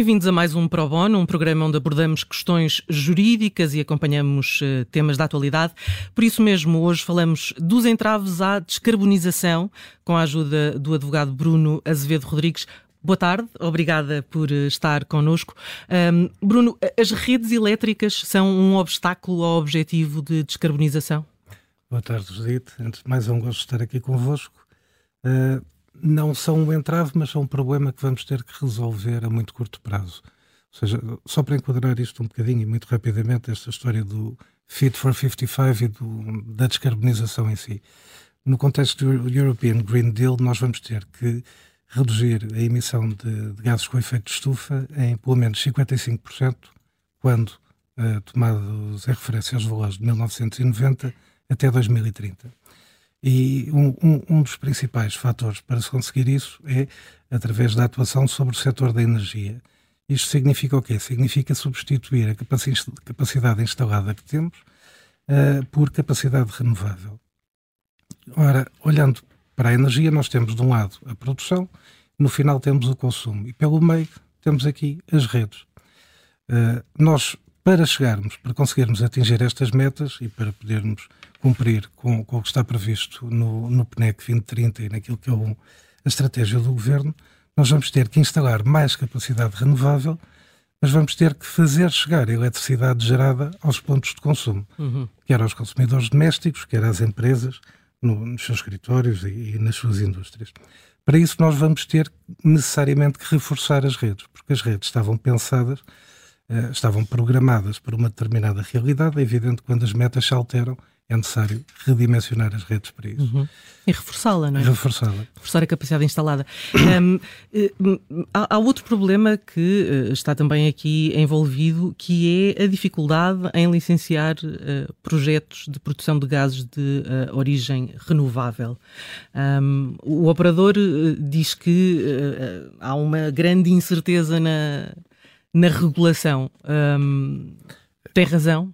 bem-vindos a mais um Pro Bono, um programa onde abordamos questões jurídicas e acompanhamos uh, temas da atualidade. Por isso mesmo, hoje falamos dos entraves à descarbonização, com a ajuda do advogado Bruno Azevedo Rodrigues. Boa tarde, obrigada por eh, estar connosco. Um, Bruno, as redes elétricas são um obstáculo ao objetivo de descarbonização? Boa tarde, Judite. Antes de mais, é um gosto estar aqui convosco. Uh, não são um entrave, mas são um problema que vamos ter que resolver a muito curto prazo. Ou seja, só para enquadrar isto um bocadinho e muito rapidamente, esta história do Fit for 55 e do, da descarbonização em si. No contexto do European Green Deal, nós vamos ter que reduzir a emissão de, de gases com efeito de estufa em pelo menos 55%, quando uh, tomados em referência aos valores de 1990 até 2030. E um, um, um, dos principais fatores para se conseguir isso é através da atuação sobre o setor da energia. Isto significa o quê? Significa substituir a capacidade instalada que temos uh, por capacidade renovável. Ora, olhando para a energia, nós temos de um lado a produção, no final temos o consumo e pelo meio temos aqui as redes. Uh, nós, para chegarmos, para conseguirmos atingir estas metas e para podermos cumprir com, com o que está previsto no, no PNEC 2030 e naquilo que é o, a estratégia do governo, nós vamos ter que instalar mais capacidade renovável, mas vamos ter que fazer chegar a eletricidade gerada aos pontos de consumo, uhum. quer aos consumidores domésticos, quer às empresas, no, nos seus escritórios e, e nas suas indústrias. Para isso, nós vamos ter necessariamente que reforçar as redes, porque as redes estavam pensadas, eh, estavam programadas para uma determinada realidade. É evidente que quando as metas se alteram, é necessário redimensionar as redes para isso. Uhum. E reforçá-la, não é? Reforçá-la. Reforçar a capacidade instalada. um, eh, há, há, outro problema que uh, está também aqui envolvido, que é a dificuldade em licenciar uh, projetos de produção de gases de uh, origem renovável. Um, o operador diz que há uma grande incerteza na, na regulação. Um, tem razão?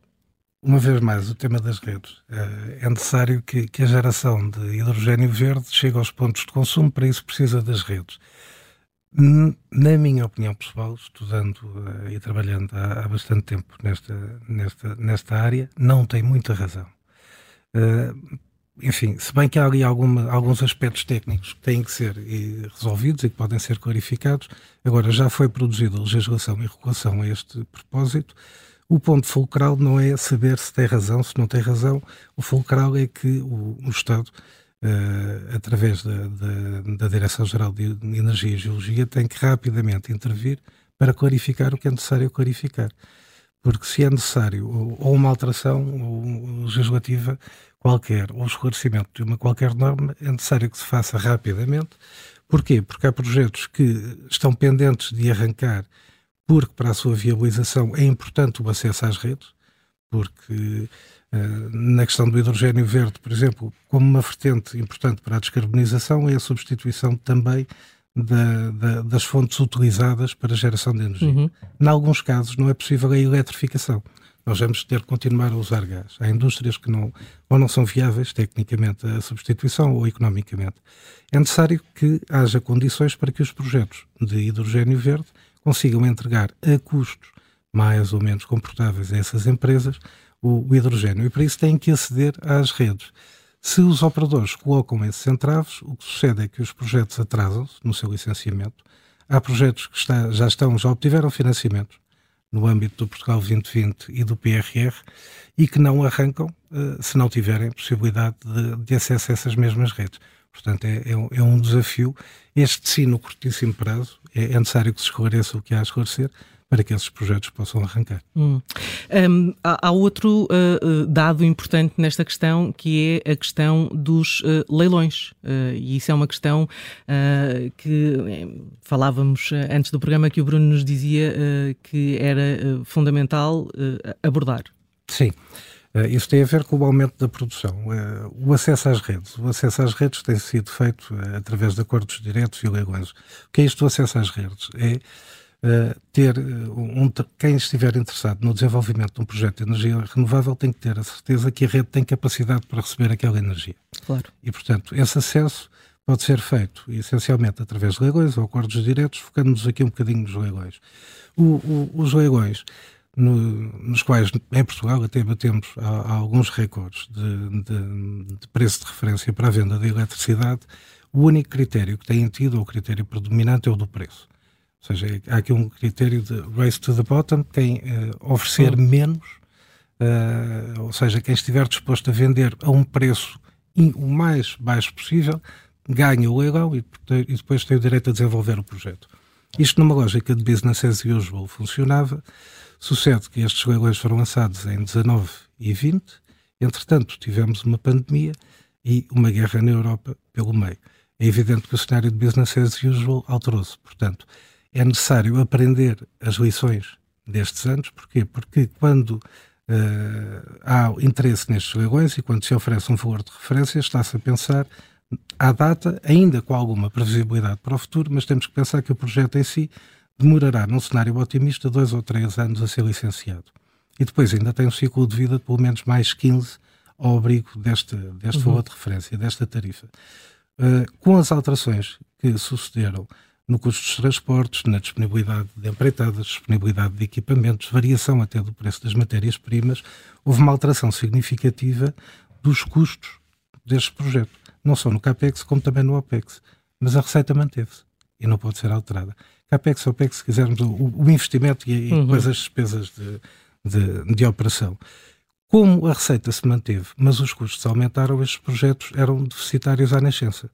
Uma vez mais, o tema das redes. Eh, é necessário que, que, a geração de hidrogênio verde chegue aos pontos de consumo, para isso precisa das redes. Na minha opinião pessoal, estudando uh, e trabalhando há, há, bastante tempo nesta, nesta, nesta área, não tem muita razão. Uh, enfim, se bem que há ali alguma, alguns aspectos técnicos que têm que ser resolvidos e que podem ser clarificados, agora já foi produzida legislação e regulação a este propósito. O ponto fulcral não é saber se tem razão, se não tem razão. O fulcral é que o, o Estado, uh, através da, da, da Direção-Geral de Energia e Geologia, tem que rapidamente intervir para clarificar o que é necessário clarificar. Porque se é necessário ou uma alteração legislativa qualquer, ou esclarecimento de uma qualquer norma, é necessário que se faça rapidamente. Porquê? Porque há projetos que estão pendentes de arrancar porque para a sua viabilização é importante o acesso às redes, porque uh, na questão do hidrogênio verde, por exemplo, como uma vertente importante para a descarbonização é a substituição também da, da, das fontes utilizadas para a geração de energia. Uhum. Em alguns casos não é possível a eletrificação. Nós vamos ter que continuar a usar gás. Há indústrias que não, ou não são viáveis tecnicamente a substituição ou economicamente. É necessário que haja condições para que os projetos de hidrogênio verde consigam entregar a custos mais ou menos confortáveis a essas empresas o, hidrogênio. E para isso têm que aceder às redes. Se os operadores colocam esses entraves, o que sucede é que os projetos atrasam-se no seu licenciamento. Há projetos que está, já estão, já obtiveram financiamento no âmbito do Portugal 2020 e do PRR e que não arrancam uh, se não tiverem possibilidade de, de, acesso a essas mesmas redes. Portanto, é, é, um, é um desafio. Este sim, no curtíssimo prazo, é, é necessário que se esclareça o que há a esclarecer para que esses projetos possam arrancar. Hum. Um, há, há, outro uh, dado importante nesta questão que é a questão dos uh, leilões. Uh, e isso é uma questão que falávamos antes do programa que o Bruno nos dizia que era fundamental abordar. Sim. Isso tem a ver com o aumento da produção. O acesso às redes. O acesso às redes tem sido feito através de acordos diretos e leilões. O que é isto do acesso às redes? É ter um, quem estiver interessado no desenvolvimento de um projeto de energia renovável tem que ter a certeza que a rede tem capacidade para receber aquela energia. Claro. E, portanto, esse acesso pode ser feito essencialmente através de leilões ou acordos diretos, focando-nos aqui um bocadinho nos leilões. O, o, os leilões, no, nos quais em Portugal até batemos há, há alguns recordes de, de, de, preço de referência para a venda de eletricidade, o único critério que têm tido, ou o critério predominante, é o do preço. Ou seja, há aqui um critério de race to the bottom, quem uh, oferecer hum. menos, uh, ou seja, quem estiver disposto a vender a um preço o mais baixo possível, ganha o leilão e, e depois tem o direito a desenvolver o projeto. Isto numa lógica de business as usual funcionava. Sucede que estes leilões foram lançados em 19 e 20. Entretanto, tivemos uma pandemia e uma guerra na Europa pelo meio. É evidente que o cenário de business as usual alterou-se. Portanto, é necessário aprender as lições destes anos. Porquê? Porque quando uh, há interesse nestes leilões e quando se oferece um valor de referência, está-se a pensar à data, ainda com alguma previsibilidade para o futuro, mas temos que pensar que o projeto em si demorará, num cenário otimista, dois ou três anos a ser licenciado. E depois ainda tem um ciclo de vida de pelo menos mais 15 ao abrigo deste, deste uhum. valor de referência, desta tarifa. Uh, com as alterações que sucederam no custo dos transportes, na disponibilidade de empreitadas, disponibilidade de equipamentos, variação até do preço das matérias-primas, houve uma alteração significativa dos custos deste projeto não só no CAPEX como também no OPEX. Mas a receita manteve-se e não pode ser alterada. CAPEX, OPEX, se quisermos, o, o investimento e, uhum. depois as despesas de, de, de, operação. Como a receita se manteve, mas os custos aumentaram, estes projetos eram deficitários à nascença.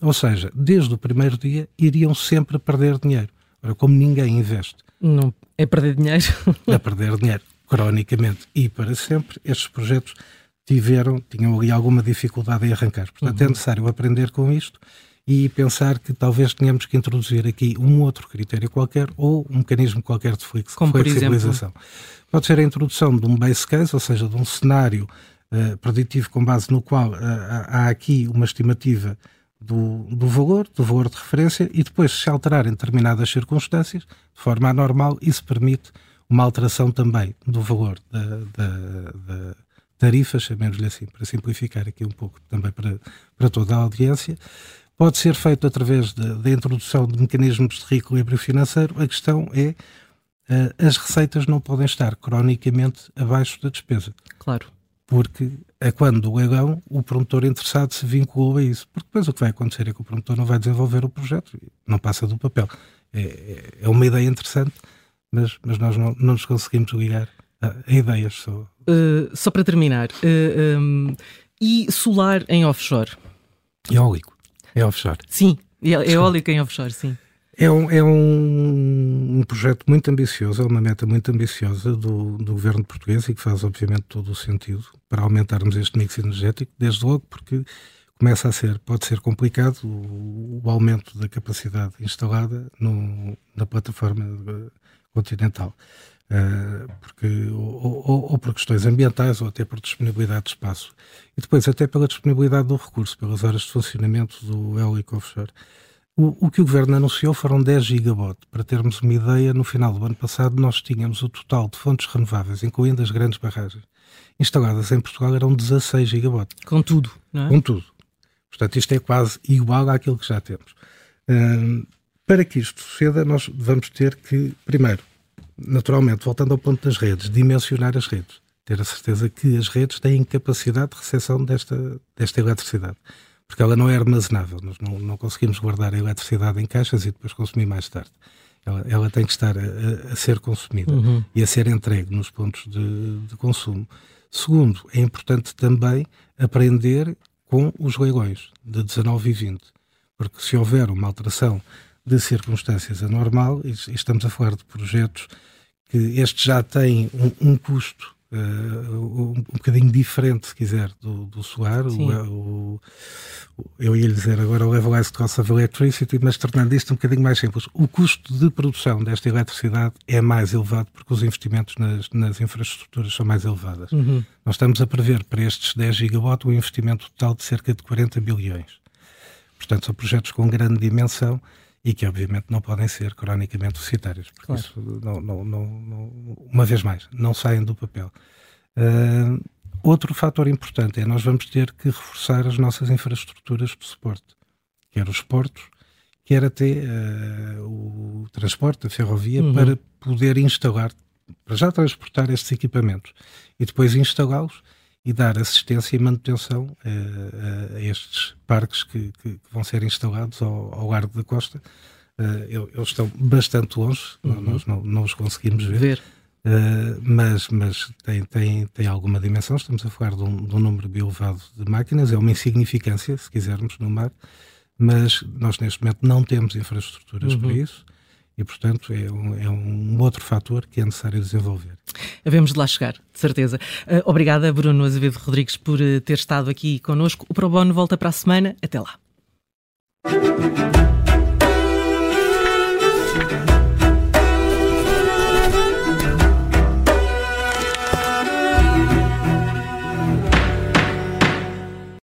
Ou seja, desde o primeiro dia iriam sempre perder dinheiro. Ora, como ninguém investe. Não, é perder dinheiro. é perder dinheiro, cronicamente e para sempre, estes projetos tiveram, tinham ali alguma dificuldade em arrancar. Portanto, é uhum. é necessário aprender com isto e pensar que talvez tenhamos que introduzir aqui um outro critério qualquer ou um mecanismo qualquer de flexo, Como, flexibilização. Pode ser a introdução de um base case, ou seja, de um cenário uh, preditivo com base no qual uh, há aqui uma estimativa do, do valor, do valor de referência, e depois, se alterar em determinadas circunstâncias, de forma anormal, isso permite uma alteração também do valor da, da, da tarifas, chamemos-lhe assim, para simplificar aqui um pouco também para, para toda a audiência. Pode ser feito através da introdução de mecanismos de reequilíbrio financeiro. A questão é uh, as receitas não podem estar cronicamente abaixo da despesa. Claro. Porque é quando o leilão o promotor interessado se vinculou a isso. Porque depois o que vai acontecer é que o promotor não vai desenvolver o projeto, não passa do papel. É, é, é uma ideia interessante, mas, mas nós não, não nos conseguimos ligar a, a ideias só. Uh, só para terminar, uh, eh, um, ehm, e solar em offshore? Eólico. É offshore. Sim, é, é eólico em offshore, sim. É um, é um, um, projeto muito ambicioso, é uma meta muito ambiciosa do, do governo português e que faz, obviamente, todo o sentido para aumentarmos este mix energético, desde logo porque começa a ser, pode ser complicado o, o aumento da capacidade instalada no, na plataforma continental. Uh, porque, ou, ou, ou, por questões ambientais ou até por disponibilidade de espaço. E depois até pela disponibilidade do recurso, pelas horas de funcionamento do eólico offshore. O, o que o Governo anunciou foram 10 gigawatt. Para termos uma ideia, no final do ano passado nós tínhamos o total de fontes renováveis, incluindo as grandes barragens, instaladas em Portugal eram 16 gigawatt. Com tudo, não é? Com tudo. Portanto, isto é quase igual àquilo que já temos. Uh, para que isto suceda, nós vamos ter que, primeiro, naturalmente, voltando ao ponto das redes, dimensionar as redes. Ter a certeza que as redes têm capacidade de recepção desta, desta eletricidade. Porque ela não é armazenável. Nós não, não conseguimos guardar a eletricidade em caixas e depois consumir mais tarde. Ela, ela tem que estar a, a ser consumida uhum. e a ser entregue nos pontos de, de consumo. Segundo, é importante também aprender com os leilões de 19 e 20. Porque se houver uma alteração de circunstâncias anormal, e estamos a falar de projetos que este já tem um, um custo uh, um, um bocadinho diferente, se quiser, do, do solar. O, o, eu ia lhe dizer agora o Levelized Cost of Electricity, mas tornando isto um bocadinho mais simples. O custo de produção desta eletricidade é mais elevado porque os investimentos nas, nas infraestruturas são mais elevados. Uhum. Nós estamos a prever para estes 10 gigawatts um investimento total de cerca de 40 bilhões. Portanto, são projetos com grande dimensão e que obviamente não podem ser cronicamente deficitários, porque claro. isso, não, não, não, uma vez mais, não saem do papel. Uh, outro fator importante é nós vamos ter que reforçar as nossas infraestruturas de suporte. quer os portos, quer até uh, o transporte, a ferrovia, uhum. para poder instalar, para já transportar estes equipamentos e depois instalá-los e dar assistência e manutenção uh, a estes parques que, que, que, vão ser instalados ao, ao largo da costa. Uh, eles estão bastante longe, uhum. nós não, não, os conseguimos ver. ver. Uh, mas mas tem, tem, tem alguma dimensão. Estamos a falar de um, de um número elevado de máquinas, é uma insignificância, se quisermos, no mar, mas nós neste momento não temos infraestruturas uhum. para isso e, portanto, é um, é um outro fator que é necessário desenvolver. Havemos de lá chegar, de certeza. Uh, obrigada, Bruno Azevedo Rodrigues, por uh, ter estado aqui connosco. O Pro Bono volta para a semana. Até lá.